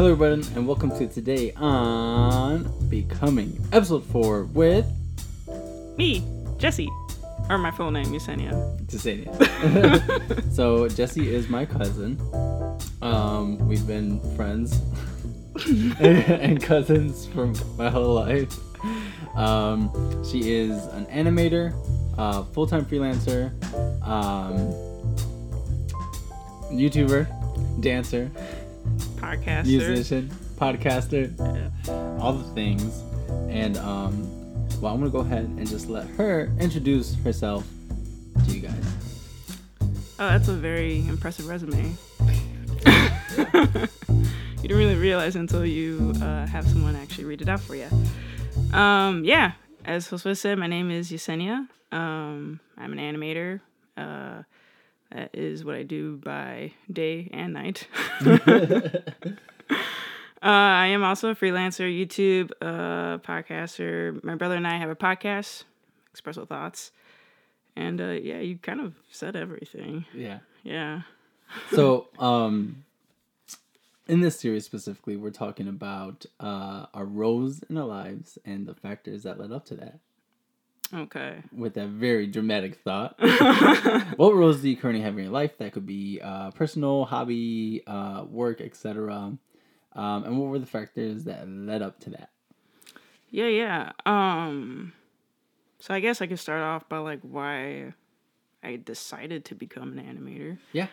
Hello, everyone, and welcome to today on Becoming, episode four with Me, Yessie, or my full name, Yessenia. Jasenia. so Yessie is my cousin. Um, we've been friends and cousins for my whole life. Um, she is an animator, uh, full-time freelancer, um, YouTuber, dancer, Podcaster. musician, podcaster, Yeah. all the things. And um, well, I'm gonna go ahead and just let her introduce herself to you guys. Oh, that's a very impressive resume. you don't really realize until you uh, have someone actually read it out for you. Um, yeah, as Josue said, my name is Yessenia. Um, I'm an animator. Uh, that is what I do by day and night. Uh, I am also a freelancer, YouTube uh, podcaster. My brother and I have a podcast, Expresso Thoughts. And uh, yeah, you kind of said everything. Yeah. Yeah. So, um, in this series specifically, we're talking about uh, our roles in our lives and the factors that led up to that. Okay. With a very dramatic thought, what roles do you currently have in your life? That could be uh, personal, hobby, uh, work, etc. Um, and what were the factors that led up to that? Yeah, yeah. Um, so I guess I could start off by like why I decided to become an animator. Yeah.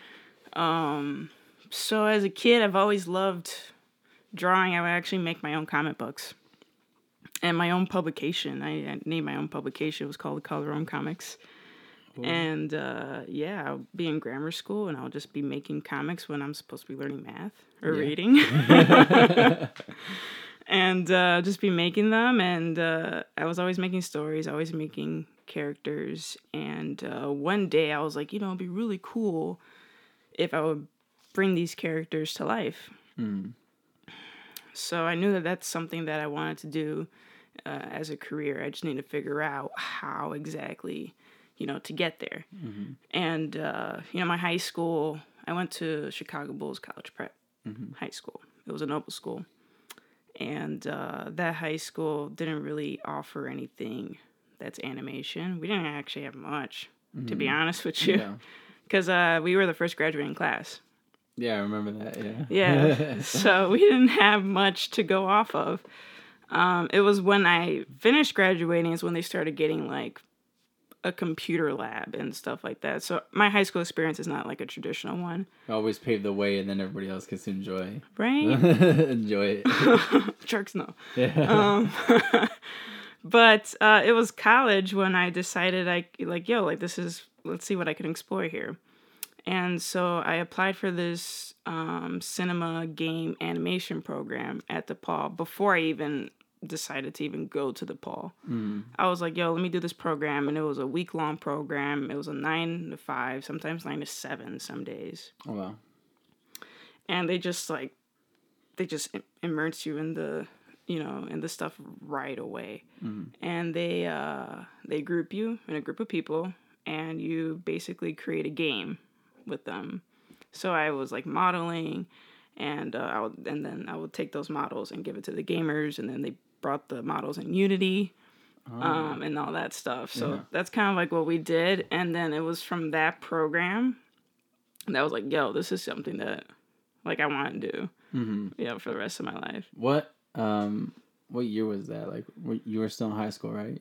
Um, so as a kid, I've always loved drawing. I would actually make my own comic books and my own publication. I, I named my own publication. It was called the Calderon Comics. And uh, yeah, I'll be in grammar school and I'll just be making comics when I'm supposed to be learning math or Yeah. reading. and uh, just be making them. And uh, I was always making stories, always making characters. And uh, one day I was like, you know, it'd be really cool if I would bring these characters to life. Mm. So I knew that that's something that I wanted to do uh, as a career. I just need to figure out how exactly, you know, to get there. Mm-hmm. And uh, you know, my high school, I went to Chicago Bulls College Prep Mhm. High School. It was a noble school, and uh, that high school didn't really offer anything that's animation. We didn't actually have much, to be honest with you, Mm-hmm. Yeah. because uh, we were the first graduating class. Yeah, I remember that. Yeah. Yeah. so we didn't have much to go off of. Um, it was when I finished graduating is when they started getting like a computer lab and stuff like that. So my high school experience is not like a traditional one, Always pave the way, and then everybody else gets to enjoy right? enjoy it. Jerks, no. Yeah. Um, but uh, it was college when I decided I like, yo, like this is let's see what I can explore here. And so I applied for this um, cinema game animation program at DePaul before I even decided to even go to DePaul. Mm. I was like, yo, let me do this program. And it was a week long program. It was a nine to five, sometimes nine to seven some days. Oh wow. And they just like, they just im- immerse you in the, you know, in the stuff right away. Mm. And they, uh, they group you in a group of people and you basically create a game with them. So I was like modeling and uh, I would, and then I would take those models and give it to the gamers and then they brought the models in Unity Oh. um, and all that stuff. So Yeah. that's kind of like what we did. And then it was from that program that I was like, yo, this is something that like I want to do, hmm yeah, for the rest of my life. What um what year was that? Like you were still in high school, right?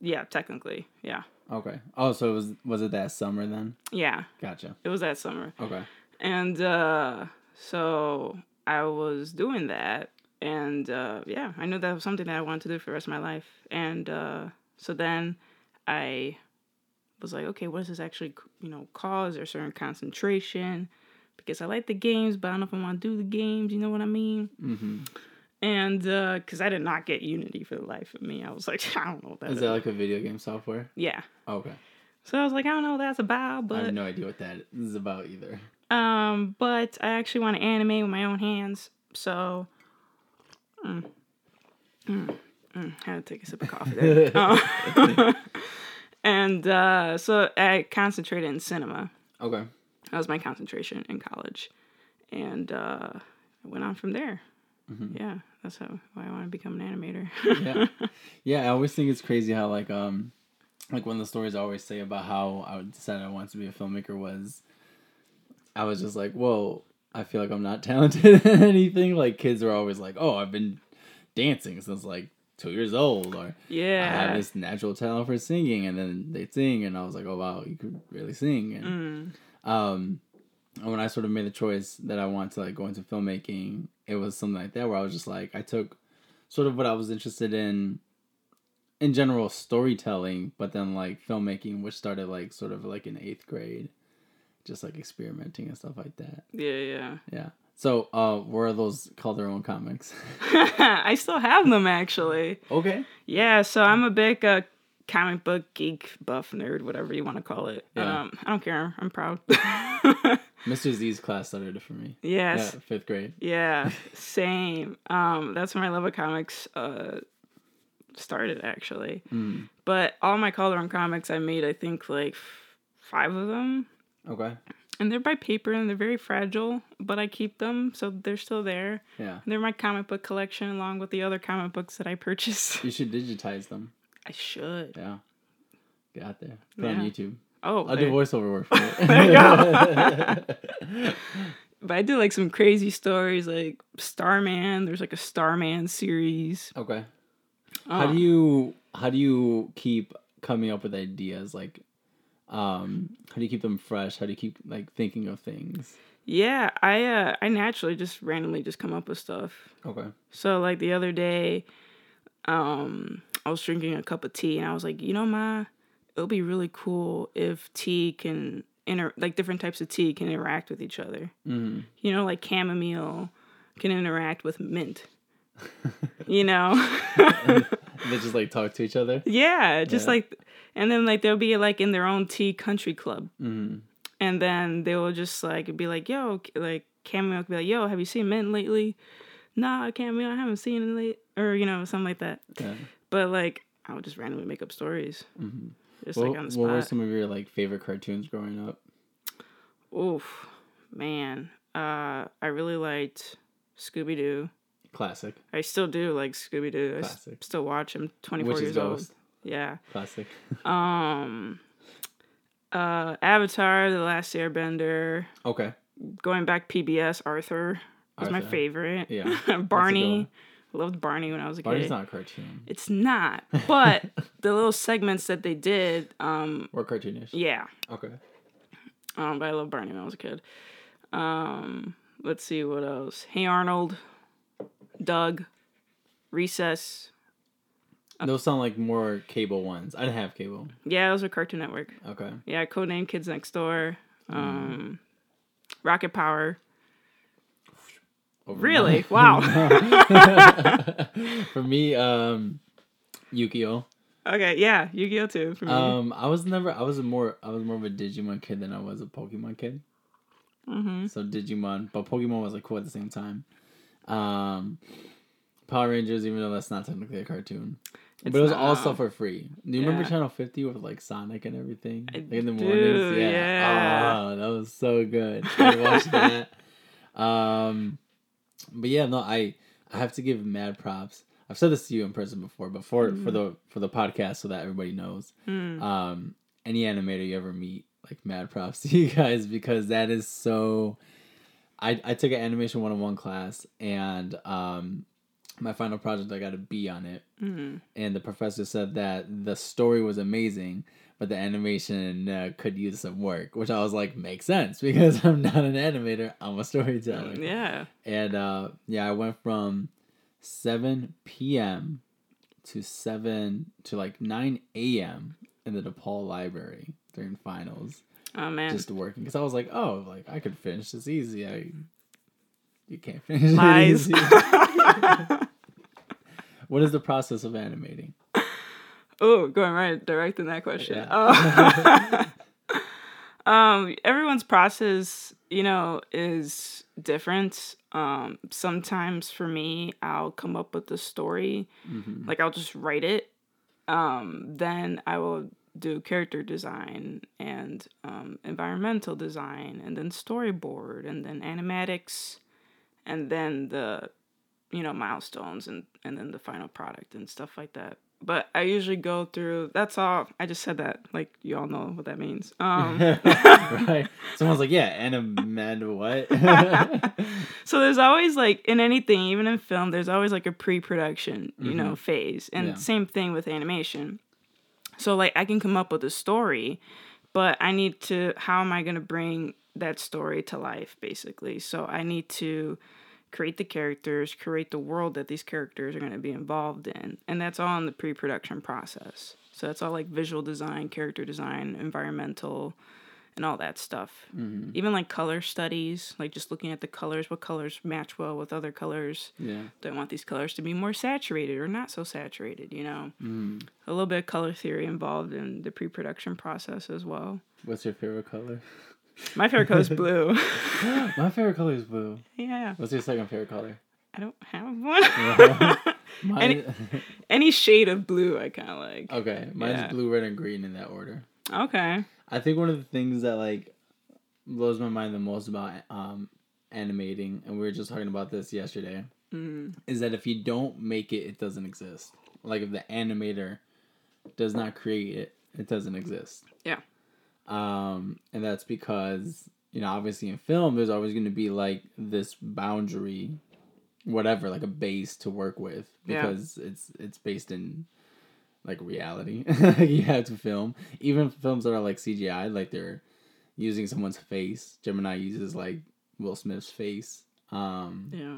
Yeah, technically, yeah, Okay. Oh, so it was was it that summer then? yeah, Gotcha. it was that summer. Okay. And uh, so I was doing that. And uh, yeah, I knew that was something that I wanted to do for the rest of my life. And uh, so then I was like, okay, what does this actually, you know, cause? There's certain concentration because I like the games, but I don't know if I want to do the games. You know what I mean? Mm-hmm. And because I did not get Unity for the life of me, I was like, I don't know what that Is is. that like a video game software? yeah. Okay. So I was like, I don't know what that's about, but I have no idea what that is about either. Um, but I actually want to animate with my own hands, so. Mm, mm, mm, had to take a sip of coffee there. Uh, and uh, so I concentrated in cinema. Okay. That was my concentration in college, and uh, I went on from there. Mhm. Yeah, that's how why I want to become an animator. Yeah. Yeah, I always think it's crazy how like um like one of the stories I always say about how I decided I wanted to be a filmmaker was I was just like, Whoa, I feel like I'm not talented in anything. Like kids are always like, Oh, I've been dancing since like two years old. Or "Yeah, I have this natural talent for singing. And then they sing and I was like, Oh wow, you could really sing. And Mm. um and when I sort of made the choice that I wanted to like go into filmmaking, it was something like that where I was just like I took sort of what I was interested in in general storytelling, but then like filmmaking, which started like sort of like in eighth grade, just like experimenting and stuff like that. Yeah, yeah. Yeah. So, uh, where are those Calderon comics? I still have them actually. okay. Yeah, so I'm a big uh, comic book geek, buff, nerd, whatever you want to call it. Yeah. Um, I don't care. I'm proud. Mr. Z's class started it for me. yes. Yeah, fifth grade. Yeah, same. Um, that's when my love of comics uh started actually. Mm. But all my Calderon comics, I made I think like five of them, Okay. and they're by paper and they're very fragile, but I keep them so they're still there. Yeah. They're my comic book collection along with the other comic books that I purchased. You should digitize them. I should. Yeah. Get out there. Put on YouTube. Oh, I'll do voiceover work for it. There you go. but I do like some crazy stories like Starman. There's like a Starman series. okay. How Um, do you how do you keep coming up with ideas like um how do you keep them fresh? How do you keep like thinking of things? Yeah, I uh I naturally just randomly just come up with stuff. Okay. So like the other day, um, I was drinking a cup of tea and I was like, you know, my it'll be really cool if tea can inter like different types of tea can interact with each other. hmm You know, like chamomile can interact with mint. you know? They just like talk to each other. yeah, just Yeah. like and then like they'll be like in their own tea country club. hmm And then they will just like be like, yo, like could be like, yo, have you seen mint lately? Nah, chamomile, I haven't seen it late or you know, something like that. Yeah. But like, I would just randomly make up stories, hmm just What, like on the spot. what were some of your like favorite cartoons growing up? Oof, man. Uh, I really liked Scooby Doo. Classic. I still do like Scooby Doo. I s- Classic. still watch. I'm 24 Which years old. Yeah. Classic. Um. Uh, Avatar: The Last Airbender. Okay. Going back PBS, Arthur was my favorite. Yeah. That's a good Barney. Loved Barney when I was a Barney's kid. Barney's not a cartoon. It's not, but the little segments that they did, um, Or cartoonish. yeah, Okay. Um, but I love Barney when I was a kid. Um, let's see what else. Hey Arnold, Doug, Recess. Those sound like more cable ones. I didn't have cable. Yeah, those are Cartoon Network. Okay. Yeah, Codename Kids Next Door. Um, Rocket Power. Over- Really? Wow. For me, um, Yu-Gi-Oh. okay, yeah, Yu-Gi-Oh too for me. Um, I was never. I was a more. I was more of a Digimon kid than I was a Pokemon kid. mm-hmm. So Digimon, but Pokemon was like cool at the same time. Um, Power Rangers, even though that's not technically a cartoon, It's but it was not. all stuff for free. Do you remember Channel Fifty with like Sonic and everything? Like in the mornings, yeah. yeah. Oh, that was so good. I watched that. Um, but yeah, no, I I have to give mad props. I've said this to you in person before, but for for the for the podcast, so that everybody knows Mm. um any animator you ever meet like mad props to you guys because that is so i i took an animation 101 class and um my final project i got a b on it Mm. and the professor said that the story was amazing but the animation uh, could use some work which i was like makes sense because i'm not an animator i'm a storyteller Yeah. and uh yeah i went from 7 p.m to 7 to like 9 a.m in the DePaul library during finals Oh man. just working because i was like oh like i could finish this easy i you can't finish it Lies. what is the process of animating Oh, going right direct in that question. Yeah. Oh. um, everyone's process, you know, is different. Um, sometimes for me, I'll come up with the story, Mhm. like I'll just write it. Um, then I will do character design and um, environmental design, and then storyboard, and then animatics, and then the you know milestones and and then the final product and stuff like that but i usually go through that's all i just said that like you all know what that means um right. Someone's like, yeah, animated what? so there's always like in anything even in film there's always like a pre-production you know phase and Yeah. same thing with animation so like i can come up with a story but i need to how am i going to bring that story to life basically so i need to create the characters create the world that these characters are going to be involved in and that's all in the pre-production process so it's all like visual design character design environmental and all that stuff even like color studies like just looking at the colors what colors match well with other colors yeah. do I want these colors to be more saturated or not so saturated, you know? Mm. A little bit of color theory involved in the pre production process as well. What's your favorite color? My favorite color is blue. My favorite color is blue. yeah, What's your second favorite color? I don't have one. Mine, Any shade of blue I kind of like. okay, mine's Yeah. blue, red, and green in that order. Okay. I think one of the things that like blows my mind the most about um animating, and we were just talking about this yesterday, Mm. is that if you don't make it, it doesn't exist. Like if the animator does not create it, it doesn't exist. Yeah. Um, and that's because you know obviously in film there's always going to be like this boundary, whatever, like a base to work with Yeah. because it's it's based in like reality. you have to film even films that are like CGI, like they're using someone's face. Gemini uses like Will Smith's face. Um, Yeah.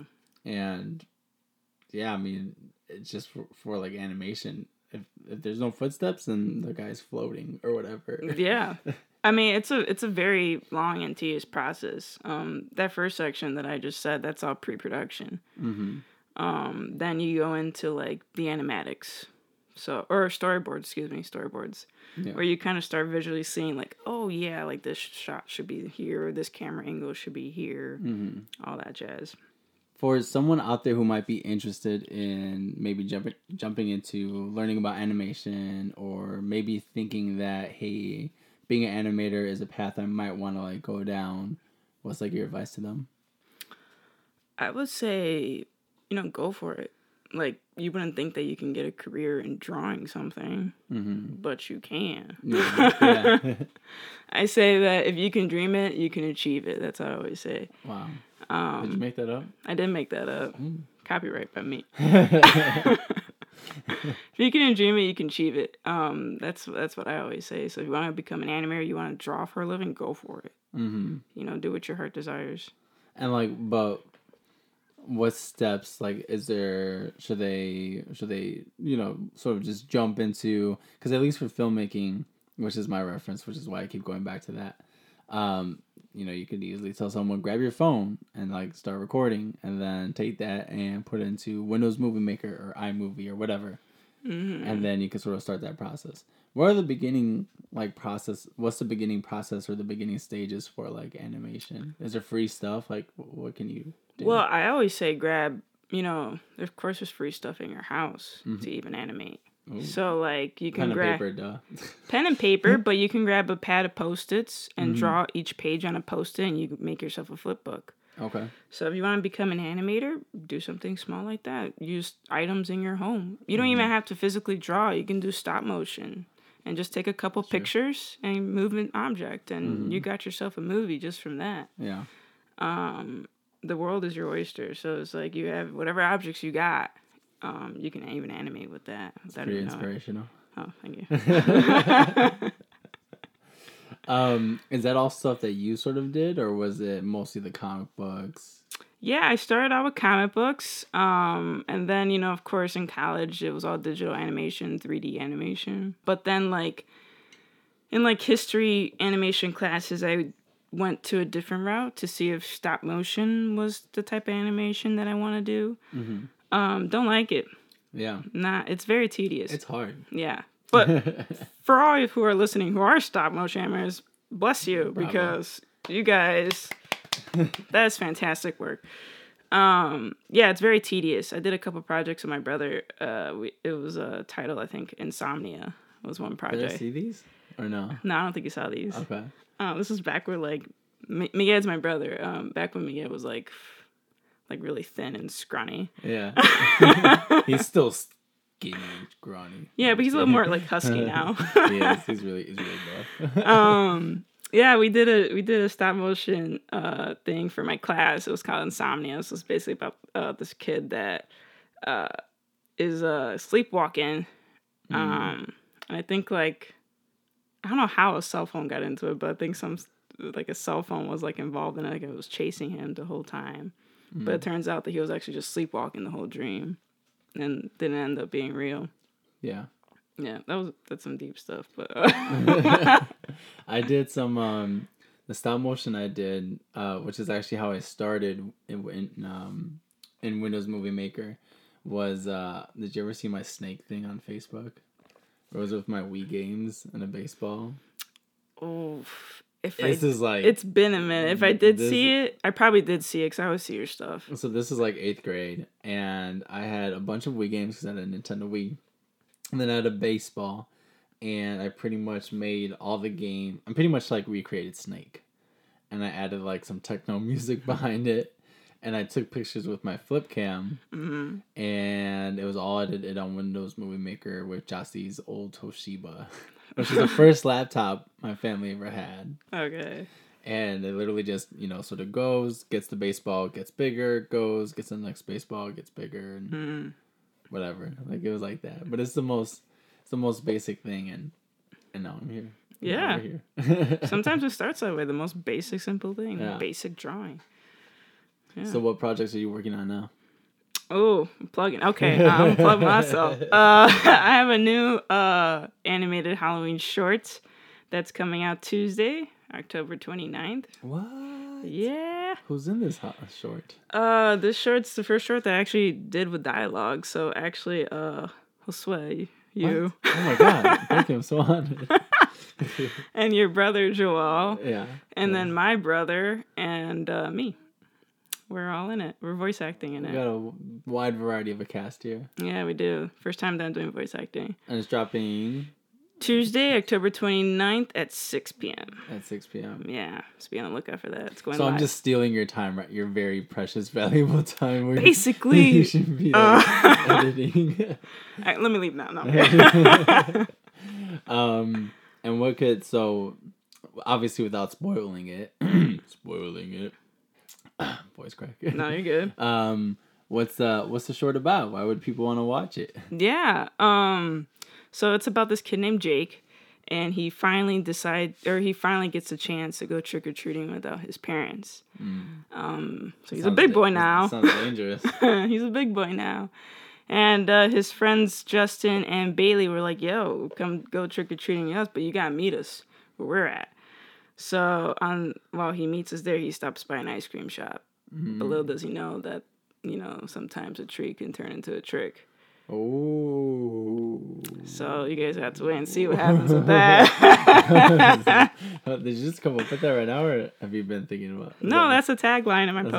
and yeah, I mean, it's just for, for like animation. If, if there's no footsteps, then the guy's floating or whatever. Yeah. I mean, it's a it's a very long and tedious process. Um, that first section that I just said, that's all pre-production. hmm Um, then you go into like the animatics, so or storyboards, excuse me, storyboards, Yeah. where you kind of start visually seeing like, oh yeah, like this shot should be here, or this camera angle should be here, hmm all that jazz. For someone out there who might be interested in maybe jumping jumping into learning about animation, or maybe thinking that hey, being an animator is a path I might want to like go down, what's like your advice to them? I would say, you know, go for it. Like you wouldn't think that you can get a career in drawing something, Mm-hmm. but you can. Yeah. yeah. I say that if you can dream it, you can achieve it. That's what I always say. wow. Um, Did you make that up? I did make that up. Mm. Copyright by me. if you can dream it, you can achieve it. Um, that's that's what I always say. So if you want to become an animator, you want to draw for a living, go for it. mm-hmm. You know, do what your heart desires. And like, but what steps like is there? Should they should they you know sort of just jump into? Because at least for filmmaking, which is my reference, which is why I keep going back to that. Um, you know, you could easily tell someone grab your phone and like start recording, and then take that and put it into Windows Movie Maker or iMovie or whatever, hmm and then you can sort of start that process. What are the beginning like process? What's the beginning process or the beginning stages for like animation? Is there free stuff? Like, what can you do? Well, I always say grab. You know, of course, there's free stuff in your house to even animate. Ooh. So like you can grab pen and paper, but you can grab a pad of post-its and Mhm. draw each page on a post-it, and you make yourself a flip book. okay. So if you want to become an animator, do something small like that. Use items in your home. You don't even have to physically draw. You can do stop motion and just take a couple pictures and move an object, and you got yourself a movie just from that. Yeah. Um, the world is your oyster, so it's like you have whatever objects you got. Um, you can even animate with that. without Pretty inspirational. Oh, thank you. Um, is that all stuff that you sort of did, or was it mostly the comic books? Yeah, I started out with comic books. Um, and then, you know, of course, in college, it was all digital animation, 3D animation. But then, like, in like history animation classes, I went to a different route to see if stop motion was the type of animation that I want to do. Mm-hmm. Um, don't like it. Yeah, Nah, it's very tedious. it's hard. yeah. But for all of you who are listening who are stop motion animators, bless you Bravo. because you guys, that's fantastic work. Um, yeah, it's very tedious. I did a couple projects with my brother. Uh, we, it was a title I think Insomnia was one project. Did I see these or no? No, I don't think you saw these. Okay. Uh, this was back where like M- Miguel's my brother. Um, back when Miguel was like like really thin and scrawny. Yeah. he's still skinny, scrawny. Yeah, but he's a little more like husky now. is. He's really, he's really buff. um yeah we did a we did a stop motion uh thing for my class it was called insomnia so it's basically about uh this kid that uh is uh sleepwalking um and i think like i don't know how a cell phone got into it but i think some like a cell phone was like involved in it like it was chasing him the whole time but it turns out that he was actually just sleepwalking the whole dream and didn't end up being real yeah. yeah that was that's some deep stuff but uh, I did some um the stop motion I did, uh, which is actually how I started in, in um in Windows Movie Maker, was uh did you ever see my snake thing on Facebook? It was with my Wii games and a baseball. oh if This I is like It's been a minute. If I did This- see it, I probably did see it because I always see your stuff. So this is like eighth grade, and I had a bunch of Wii games because I had a Nintendo Wii, and then I had a baseball, and I pretty much made all the game. I'm pretty much like recreated Snake, and I added like some techno music behind it, and I took pictures with my flip cam, hmm and it was all edited on Windows Movie Maker with Jossie's old Toshiba, which is the first laptop my family ever had Okay. and it literally just you know sort of goes gets the baseball gets bigger goes gets the next baseball gets bigger and Mm. whatever like it was like that but it's the most it's the most basic thing and and now i'm here Yeah. here. Sometimes it starts that way. The most basic, simple thing. Yeah. Basic drawing. Yeah. so what projects are you working on now Oh, I'm plugging. Okay, I'm plugging myself. Uh, I have a new uh, animated Halloween short that's coming out Tuesday, October 29th. what Yeah. who's in this hot short Uh, this short's the first short that I actually did with dialogue. So actually, uh, Josue, you What? oh my god thank you i'm so honored and your brother Joel, yeah and yeah. then my brother and uh, me. We're all in it. We're voice acting in it. we got a wide variety of a cast here Yeah, we do. First time that I'm doing voice acting. and it's dropping Tuesday, October 29th at 6 p.m. at 6 p.m Yeah, just be on the lookout for that. It's going so live. i'm just stealing your time right your very precious valuable time where Basically, you should be uh, editing. All right, let me leave now. No, um, and what could so obviously without spoiling it, spoiling it, voice crack. no, you're good. Um, what's the what's the short about? Why would people want to watch it? Yeah. Um so it's about this kid named Jake and he finally decide or he finally gets a chance to go trick or treating without his parents. Um so he's a big boy now. Sounds dangerous. he's a big boy now. And uh, his friends Justin and Bailey were like, "Yo, come go trick or treating with us, but you gotta meet us where we're at." So on while he meets us there, he stops by an ice cream shop. Mm-hmm. But little does he know that you know sometimes a treat can turn into a trick. Oh. So you guys have to wait and see what happens with that. Uh, Did you just come up with that right now, or have you been thinking about? no, that's a tagline in my That's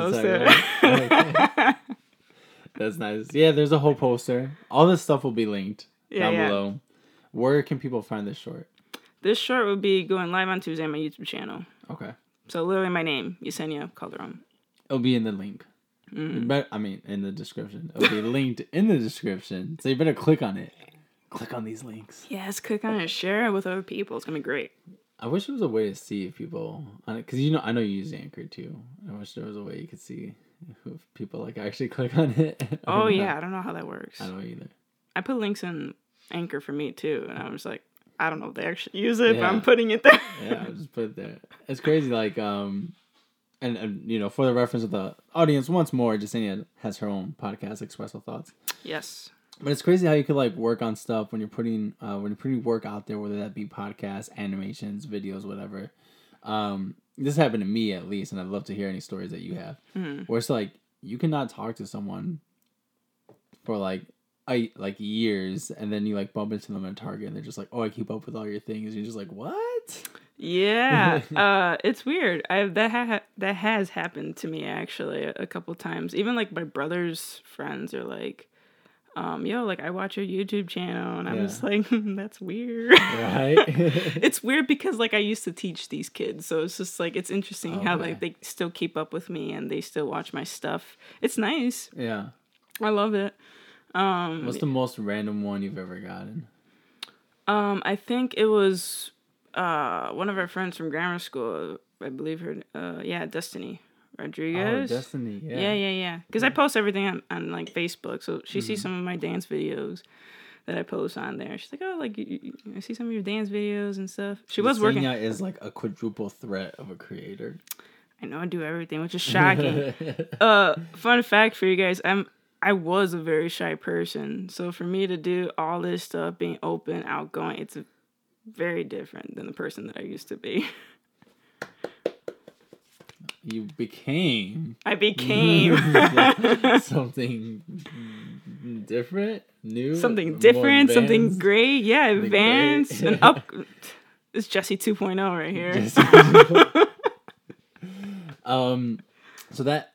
poster. That's nice. Yeah, there's a whole poster. All this stuff will be linked Yeah, down yeah. below. Where can people find this short? This short will be going live on Tuesday on my YouTube channel. Okay. So literally my name, Yessenia Calderon. It'll be in the link. Mm. But I mean, in the description. It'll be linked in the description. So you better click on it. Click on these links. Yes, click on it, share it with other people. It's gonna be great. I wish there was a way to see if people on it because you know I know you use Anchor too. I wish there was a way you could see if people like actually click on it. Oh yeah, I don't know how that works. I don't either. I put links in Anchor for me too, and I was like, I don't know if they actually use it, but I'm putting it there. yeah, I'll just put it there. It's crazy, like um, and, and you know, for the reference of the audience, once more, Jasenia has her own podcast, Expresso Thoughts. yes. But it's crazy how you could like work on stuff when you're putting uh, when you're putting work out there, whether that be podcasts, animations, videos, whatever. Um, this happened to me at least, and I'd love to hear any stories that you have. Mhm. Where it's like you cannot talk to someone for like I like years, and then you like bump into them at Target, and they're just like, "Oh, I keep up with all your things." And you're just like, "What?" Yeah, uh, it's weird. I that ha- that has happened to me actually a, a couple times. Even like my brother's friends are like, um, yo, like I watch your YouTube channel, and I'm Yeah. just like, that's weird. Right? it's weird because like I used to teach these kids, so it's just like it's interesting how like they still keep up with me and they still watch my stuff. It's nice. yeah. I love it. Um, What's the most random one you've ever gotten? um, I think it was uh one of our friends from grammar school. I believe her. Uh, yeah, Destiny Rodriguez. Oh, Destiny. Yeah. Yeah, yeah, yeah. Because I post everything on, on like Facebook, so she sees some of my dance videos that I post on there. She's like, "Oh, like you, you, I see some of your dance videos and stuff." She was working. Is like a quadruple threat of a creator. I know I do everything, which is shocking. uh, fun fact for you guys: I'm I was a very shy person, so for me to do all this stuff, being open, outgoing, it's very different than the person that I used to be. you became I became something different, new, something different, something great. Yeah, advanced and up. It's Yessie 2.0 right here. Just- um, so that.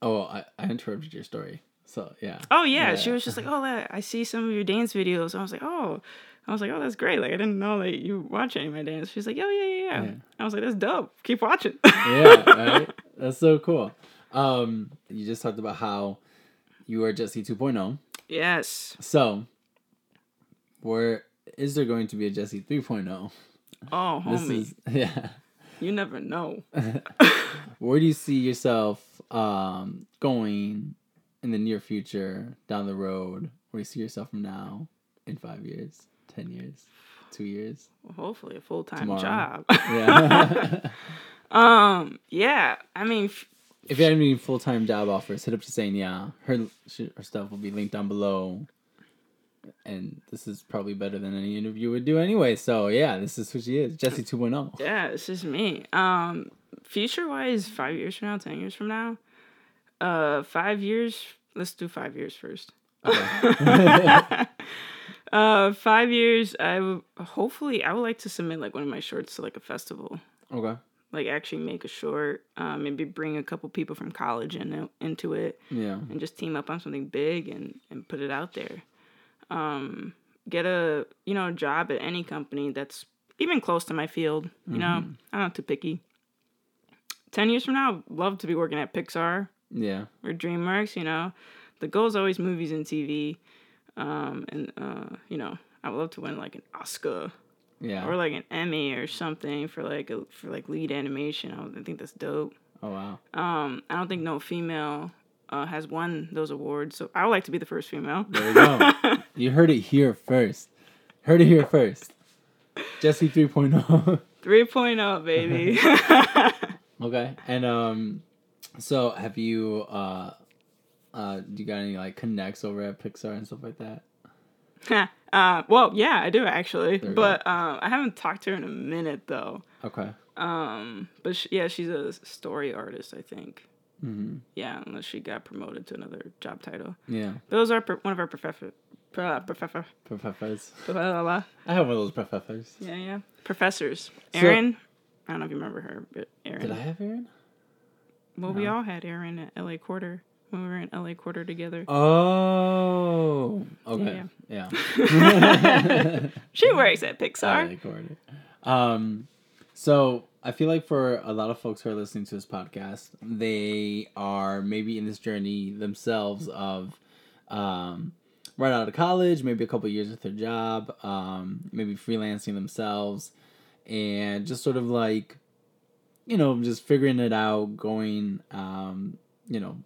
Oh, I, I interrupted your story. So yeah. Oh yeah. Yeah. she was just like, "Oh, I I see some of your dance videos." I was like, "Oh." I was like, "Oh, that's great! Like, I didn't know that you watch any of my dance." She's like, "Oh, yeah, yeah, yeah." Yeah. I was like, "That's dope. Keep watching." yeah, right. That's so cool. Um, you just talked about how you are Yessie 2.0. yes. So, where is there going to be a Yessie 3.0? Oh, This homie, is yeah. you never know. Where do you see yourself um going in the near future, down the road? Where you see yourself from now, in five years, ten years, two years? Hopefully, a full time job. Yeah. um. Yeah. I mean, f- if you have any full time job offers, hit up to saying yeah. Her her stuff will be linked down below. And this is probably better than any interview would do anyway. So yeah, this is who she is, Yessie oh. 2.0. yeah, this is me. Um, future wise, five years from now, ten years from now, uh, five years. Let's do five years first. Okay. uh, five years. I w- hopefully I would like to submit like one of my shorts to like a festival. okay. Like actually make a short. Uh, maybe bring a couple people from college in into it Yeah. and just team up on something big and and put it out there. Um, get a you know job at any company that's even close to my field. You know, I'm not too picky. Ten years from now, I'd love to be working at Pixar Yeah. or DreamWorks. You know, the goal is always movies and TV. Um, and uh, you know, I would love to win like an Oscar Yeah. or like an Emmy or something for like a, for like lead animation. I, I think that's dope. oh wow. Um, I don't think no female uh, has won those awards, so I would like to be the first female. There we go. you heard it here first. Heard it here first. Yessie oh. 3.0. 3.0, baby. okay. And um so have you uh uh do you got any like connects over at Pixar and stuff like that? uh, well, yeah, I do actually, but um, I haven't talked to her in a minute though. Okay. Um, but sh yeah, she's a story artist, I think. Mm-hmm. Yeah, unless she got promoted to another job title. Yeah. Those are one of our professor, pro- professor, Professors. I have one of those professors. yeah, yeah, professors. So- Erin, I don't know if you remember her, but Erin. Did I have Aaron? Well, we all had Erin at LA Quarter when we were in LA Quarter together. Oh. Okay. Yeah. She works at Pixar. I recorded. Um, so I feel like for a lot of folks who are listening to this podcast, they are maybe in this journey themselves of, um, right out of college, maybe a couple years with their job, um, maybe freelancing themselves, and just sort of like, you know, just figuring it out, going, um, you know,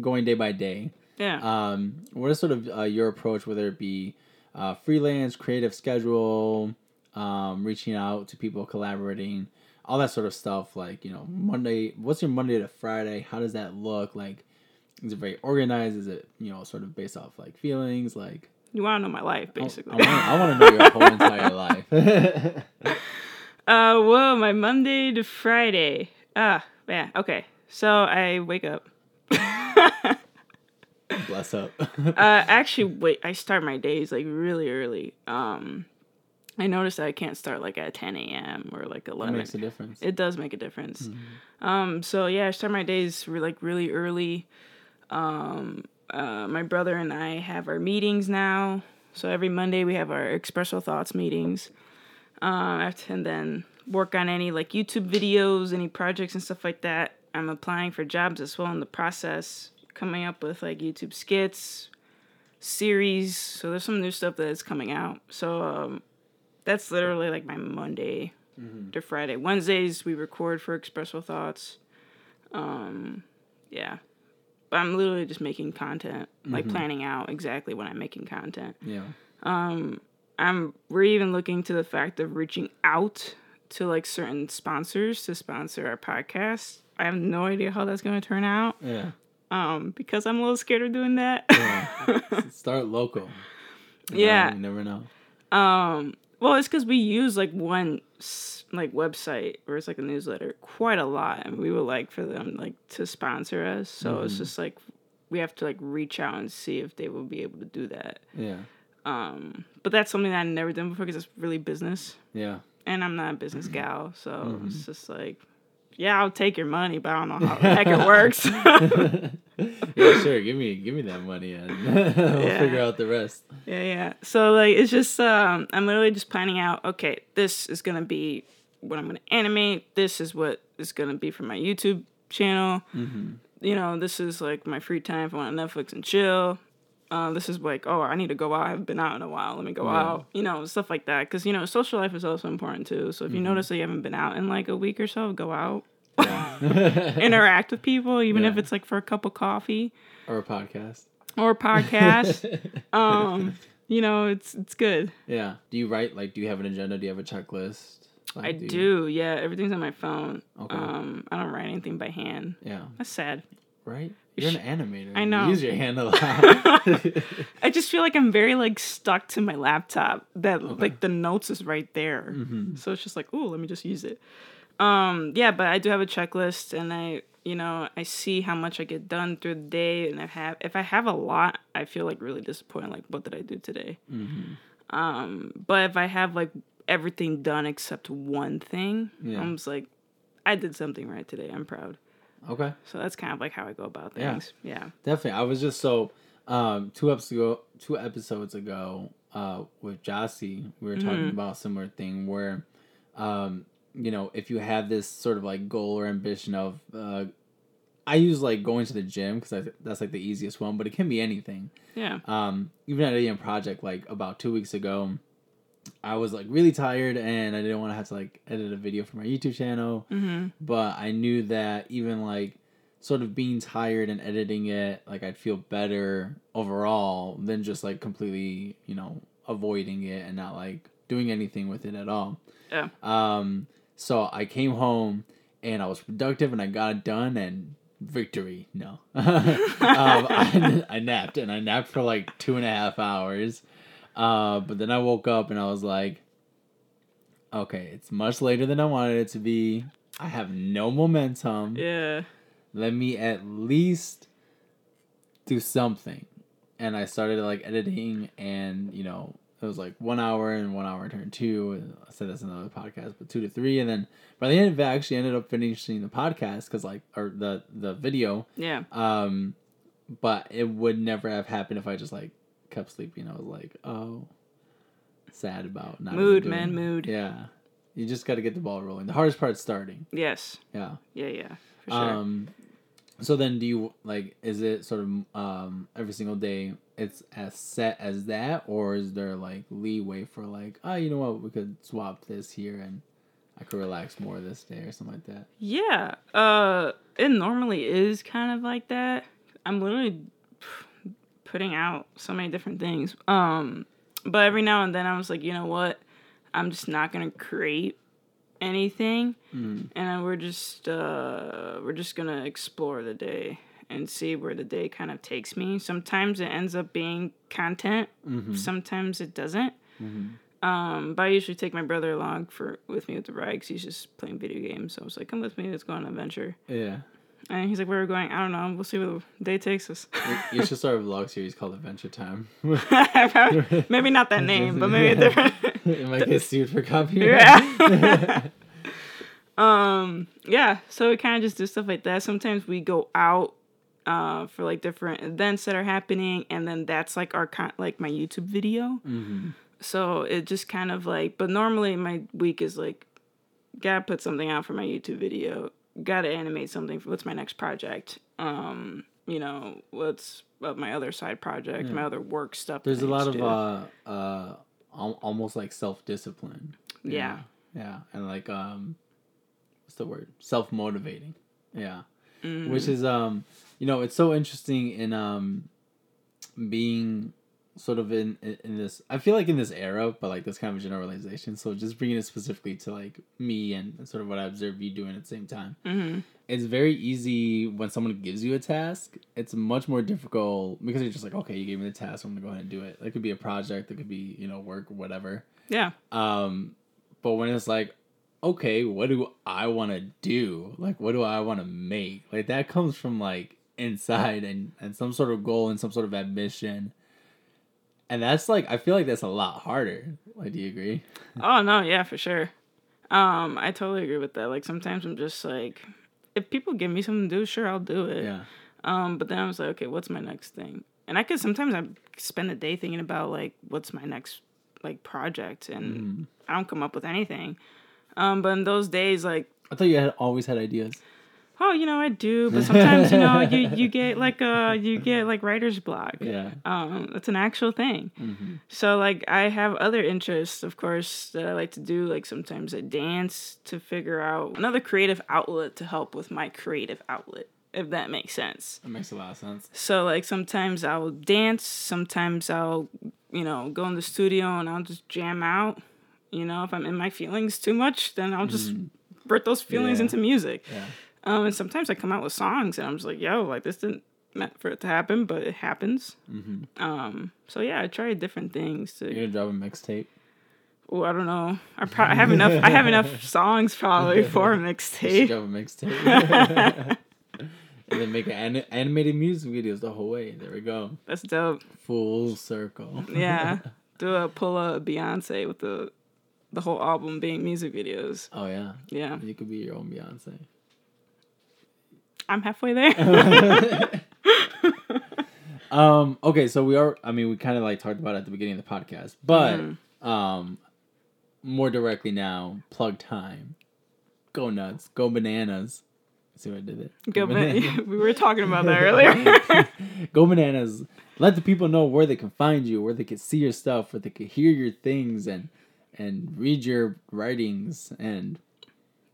going day by day. Yeah. Um, what is sort of uh, your approach, whether it be uh, freelance, creative schedule, um, reaching out to people, collaborating, all that sort of stuff? Like, you know, Monday, what's your Monday to Friday? How does that look? Like, is it very organized? Is it, you know, sort of based off like feelings? Like, you want to know my life, I- basically. I want to know your whole entire life. Uh, whoa, my Monday to Friday. Ah, yeah, okay. So I wake up. Bless up. Uh, actually, wait, I start my days like really early. Um, I noticed that I can't start like at 10 a.m. or like that 11. makes a difference. It does make a difference. Um, so yeah, I start my days re- like really early. Um, uh, my brother and I have our meetings now. So every Monday we have our Expresso Thoughts meetings. Uh, and then work on any like YouTube videos, any projects and stuff like that. I'm applying for jobs as well in the process, coming up with like YouTube skits, series. So there's some new stuff that's coming out. So um, that's literally like my Monday Mm-hmm. to Friday. Wednesdays we record for Expresso Thoughts. Um, yeah. But I'm literally just making content, like Mm-hmm. planning out exactly when I'm making content. Yeah. I'm we're even looking to the fact of reaching out to like certain sponsors to sponsor our podcast. I have no idea how that's going to turn out. Yeah. Um, because I'm a little scared of doing that. yeah. Start local. You know, Yeah. You never know. Um, well, it's because we use like one like website or it's like a newsletter quite a lot, and we would like for them like to sponsor us. So it's just like we have to like reach out and see if they will be able to do that. Yeah. Um, but that's something that I've never done before because it's really business, Yeah. and I'm not a business gal, so it's just like. Yeah, I'll take your money, but I don't know how the heck it works. Yeah, sure. Give me give me that money and we'll Yeah. figure out the rest. Yeah, yeah. So like it's just um I'm literally just planning out, okay, this is gonna be what I'm gonna animate, this is what is gonna be for my YouTube channel. You know, this is like my free time if I want Netflix and chill. Uh, this is like, oh, I need to go out. I haven't been out in a while. Let me go Yeah. out. You know, stuff like that. Because you know, social life is also important too. So if you notice that you haven't been out in like a week or so, go out, interact with people, even if it's like for a cup of coffee or a podcast. or a podcast. um, you know, it's it's good. Yeah. Do you write like do you have an agenda? Do you have a checklist? Like, I you- do, yeah. Everything's on my phone. Okay. Um, I don't write anything by hand. Yeah. That's sad. Right? You're an animator. I know. use your hand a lot. I just feel like I'm very like stuck to my laptop. That like the notes is right there, so it's just like, oh, let me just use it. Um, yeah, but I do have a checklist, and I, you know, I see how much I get done through the day, and I have if I have a lot, I feel like really disappointed. Like, what did I do today? Um, but if I have like everything done except one thing, Yeah. I'm just like, I did something right today. I'm proud. Okay. So that's kind of like how I go about things. Yeah. Definitely. I was just so um two episodes ago two episodes ago, uh with Jossie, we were talking about a similar thing where um, you know, if you have this sort of like goal or ambition of uh I use like going to the gym because that's like the easiest one, but it can be anything. Yeah. Um, even at a project like about two weeks ago, I was like really tired and I didn't want to have to like edit a video for my YouTube channel. Mm-hmm. But I knew that even like sort of being tired and editing it, like I'd feel better overall than just like completely, you know, avoiding it and not like doing anything with it at all. Yeah. Um, so I came home and I was productive and I got it done and victory. No. um, I, I napped and I napped for like two and a half hours. Uh, but then I woke up and I was like, okay, it's much later than I wanted it to be. I have no momentum. Yeah. Let me at least do something. And I started like editing and, you know, it was like one hour and one hour turned two. And I said that's another podcast, but two to three. And then by the end of it, I actually ended up finishing the podcast because like, or the, the video. Yeah. Um, but it would never have happened if I just like kept sleeping. I was like, oh, sad about not. Mood, doing man, mood. Yeah, you just got to get the ball rolling. The hardest part's starting. Yes. Yeah. Yeah. Yeah. For sure. Um, so then, do you like? Is it sort of um every single day? It's as set as that, or is there like leeway for like, oh, you know what, we could swap this here and I could relax more this day or something like that. Yeah. Uh, it normally is kind of like that. I'm literally putting out so many different things. Um, but every now and then I was like, you know what? I'm just not gonna create anything, Mm. and we're just uh, we're just gonna explore the day and see where the day kind of takes me. Sometimes it ends up being content. Mm-hmm. Sometimes it doesn't. Um, but I usually take my brother along for with me with the ride because he's just playing video games. So I was like, "Come with me, let's go on an adventure." Yeah. And he's like, "Where are we going?" I don't know. We'll see where the day takes us. You should start a vlog series called Adventure Time. maybe not that name, but maybe a different. it might get sued for copyright. yeah. um. Yeah. So we kind of just do stuff like that. Sometimes we go out. uh, for like different events that are happening, and then that's like our con- like my YouTube video. Mm-hmm. So it just kind of like, but normally my week is like, gotta put something out for my YouTube video, gotta animate something. What's my next project? Um, you know, what's uh, my other side project, my other work stuff. There's a lot of uh uh al- almost like self discipline. Yeah. Yeah, and like um, what's the word? Self motivating. Yeah, Mm. which is um, you know, it's so interesting in um, being sort of in, in in this. I feel like in this era, but like this kind of generalization. So just bringing it specifically to like me and sort of what I observe you doing at the same time. Mhm. It's very easy when someone gives you a task. It's much more difficult because you're just like, okay, you gave me the task, I'm gonna go ahead and do it. It could be a project, it could be you know work or whatever. Yeah. Um, but when it's like, okay, what do I want to do? Like, what do I want to make? Like that comes from like inside and and some sort of goal and some sort of ambition. And that's like I feel like that's a lot harder. Like, do you agree? Oh no, yeah, for sure. Um, I totally agree with that. Like sometimes I'm just like, if people give me something to do, sure, I'll do it. Yeah. Um, but then I was like, okay, what's my next thing? And I could sometimes I spend a day thinking about like what's my next like project, and I don't come up with anything. Um, but in those days, like, I thought you had always had ideas. Oh, you know, I do, but sometimes you know, you you get like uh you get like writer's block. Yeah. Um, it's an actual thing. Mm-hmm. So like I have other interests, of course, that I like to do. Like sometimes I dance to figure out another creative outlet to help with my creative outlet, if that makes sense. That makes a lot of sense. So like sometimes I'll dance, sometimes I'll, you know, go in the studio and I'll just jam out. You know, if I'm in my feelings too much, then I'll just put those feelings Mm-hmm. Yeah. into music. Yeah. Um, and sometimes I come out with songs and I'm just like, yo, like this didn't meant for it to happen, but it happens. Mm-hmm. Um, so yeah, I try different things to You're gonna drop a mixtape. Oh, I don't know. I pro- I have enough. I have enough songs probably for a mixtape. drop a mixtape. and then make an ani- animated music videos the whole way. There we go. That's dope. Full circle. Yeah, do a pull a Beyonce with the the whole album being music videos. Oh yeah. Yeah, You could be your own Beyonce. I'm halfway there. Um. Okay. So we are. I mean, we kind of like talked about it at the beginning of the podcast, but Mhm. um, more directly now, plug time. Go nuts. Go bananas. See what I did there. Go bananas. ba- we were talking about that earlier. Go bananas. Let the people know where they can find you, where they can see your stuff, where they can hear your things and and read your writings and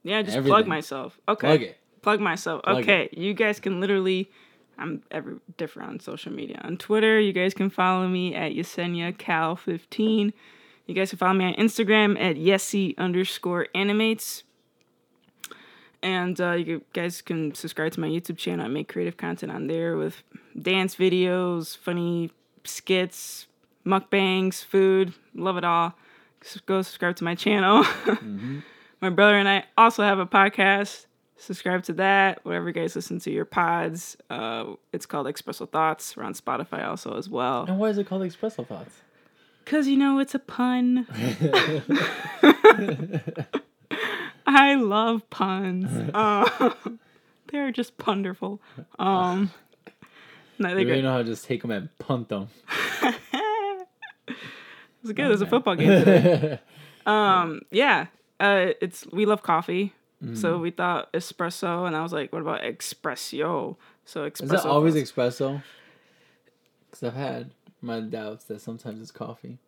yeah, just plug myself. Okay, plug it. Plug myself. Okay, you guys can literally. I'm every different on social media. On Twitter, you guys can follow me at Yessenia Cal 15. You guys can follow me on Instagram at Yessie underscore animates. And uh, you guys can subscribe to my YouTube channel. I make creative content on there with dance videos, funny skits, mukbangs, food. Love it all. Go subscribe to my channel. My brother and I also have a podcast. Subscribe to that. Whatever you guys listen to your pods. Uh, it's called Expresso Thoughts. We're on Spotify also as well. And why is it called Espresso Thoughts? Cause you know it's a pun. I love puns. Uh, they're just wonderful. Um, no, You they're really know how to just take them and punt them. It's good. There's a football game today. Um, yeah. Uh, it's we love coffee, Mm. so we thought espresso, and I was like, what about espresso? So espresso. Is it always thoughts. espresso? Because I've had my doubts that sometimes it's coffee.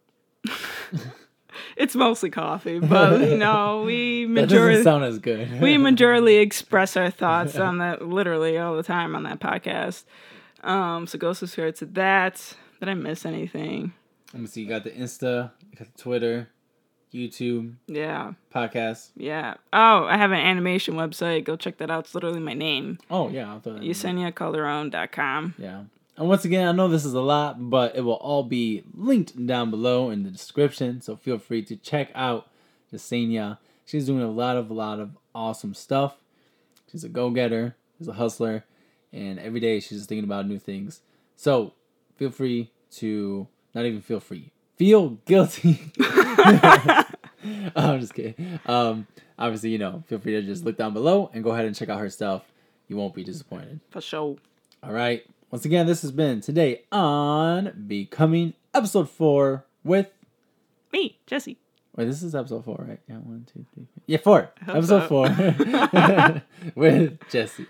it's mostly coffee, but you know we That doesn't majority sound as good. we majorly express our thoughts on that literally all the time on that podcast. Um, so go subscribe to that. Did I miss anything? Let me see. You got the Insta, you got the Twitter, YouTube, Yeah, podcast. yeah. Oh, I have an animation website. Go check that out. It's literally my name. Oh yeah, I'll throw that. YesseniaCalderon.com. Yeah. And once again, I know this is a lot, but it will all be linked down below in the description. So feel free to check out Yessenia. She's doing a lot of a lot of awesome stuff. She's a go-getter, she's a hustler, and every day she's just thinking about new things. So feel free to not even feel free. Feel guilty. I'm just kidding. Um, obviously, you know, feel free to just look down below and go ahead and check out her stuff. You won't be disappointed. For sure. All right. Once again, this has been today on Becoming episode four with Me, Jesse. Wait, this is episode four, right? Yeah, one, two, three. Four. Yeah, four. Episode so. four with Yessie.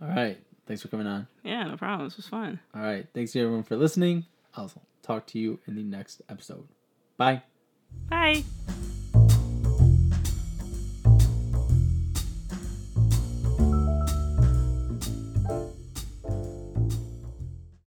All right. Thanks for coming on. Yeah, no problem. This was fun. All right. Thanks to everyone for listening. I'll talk to you in the next episode. Bye. Bye.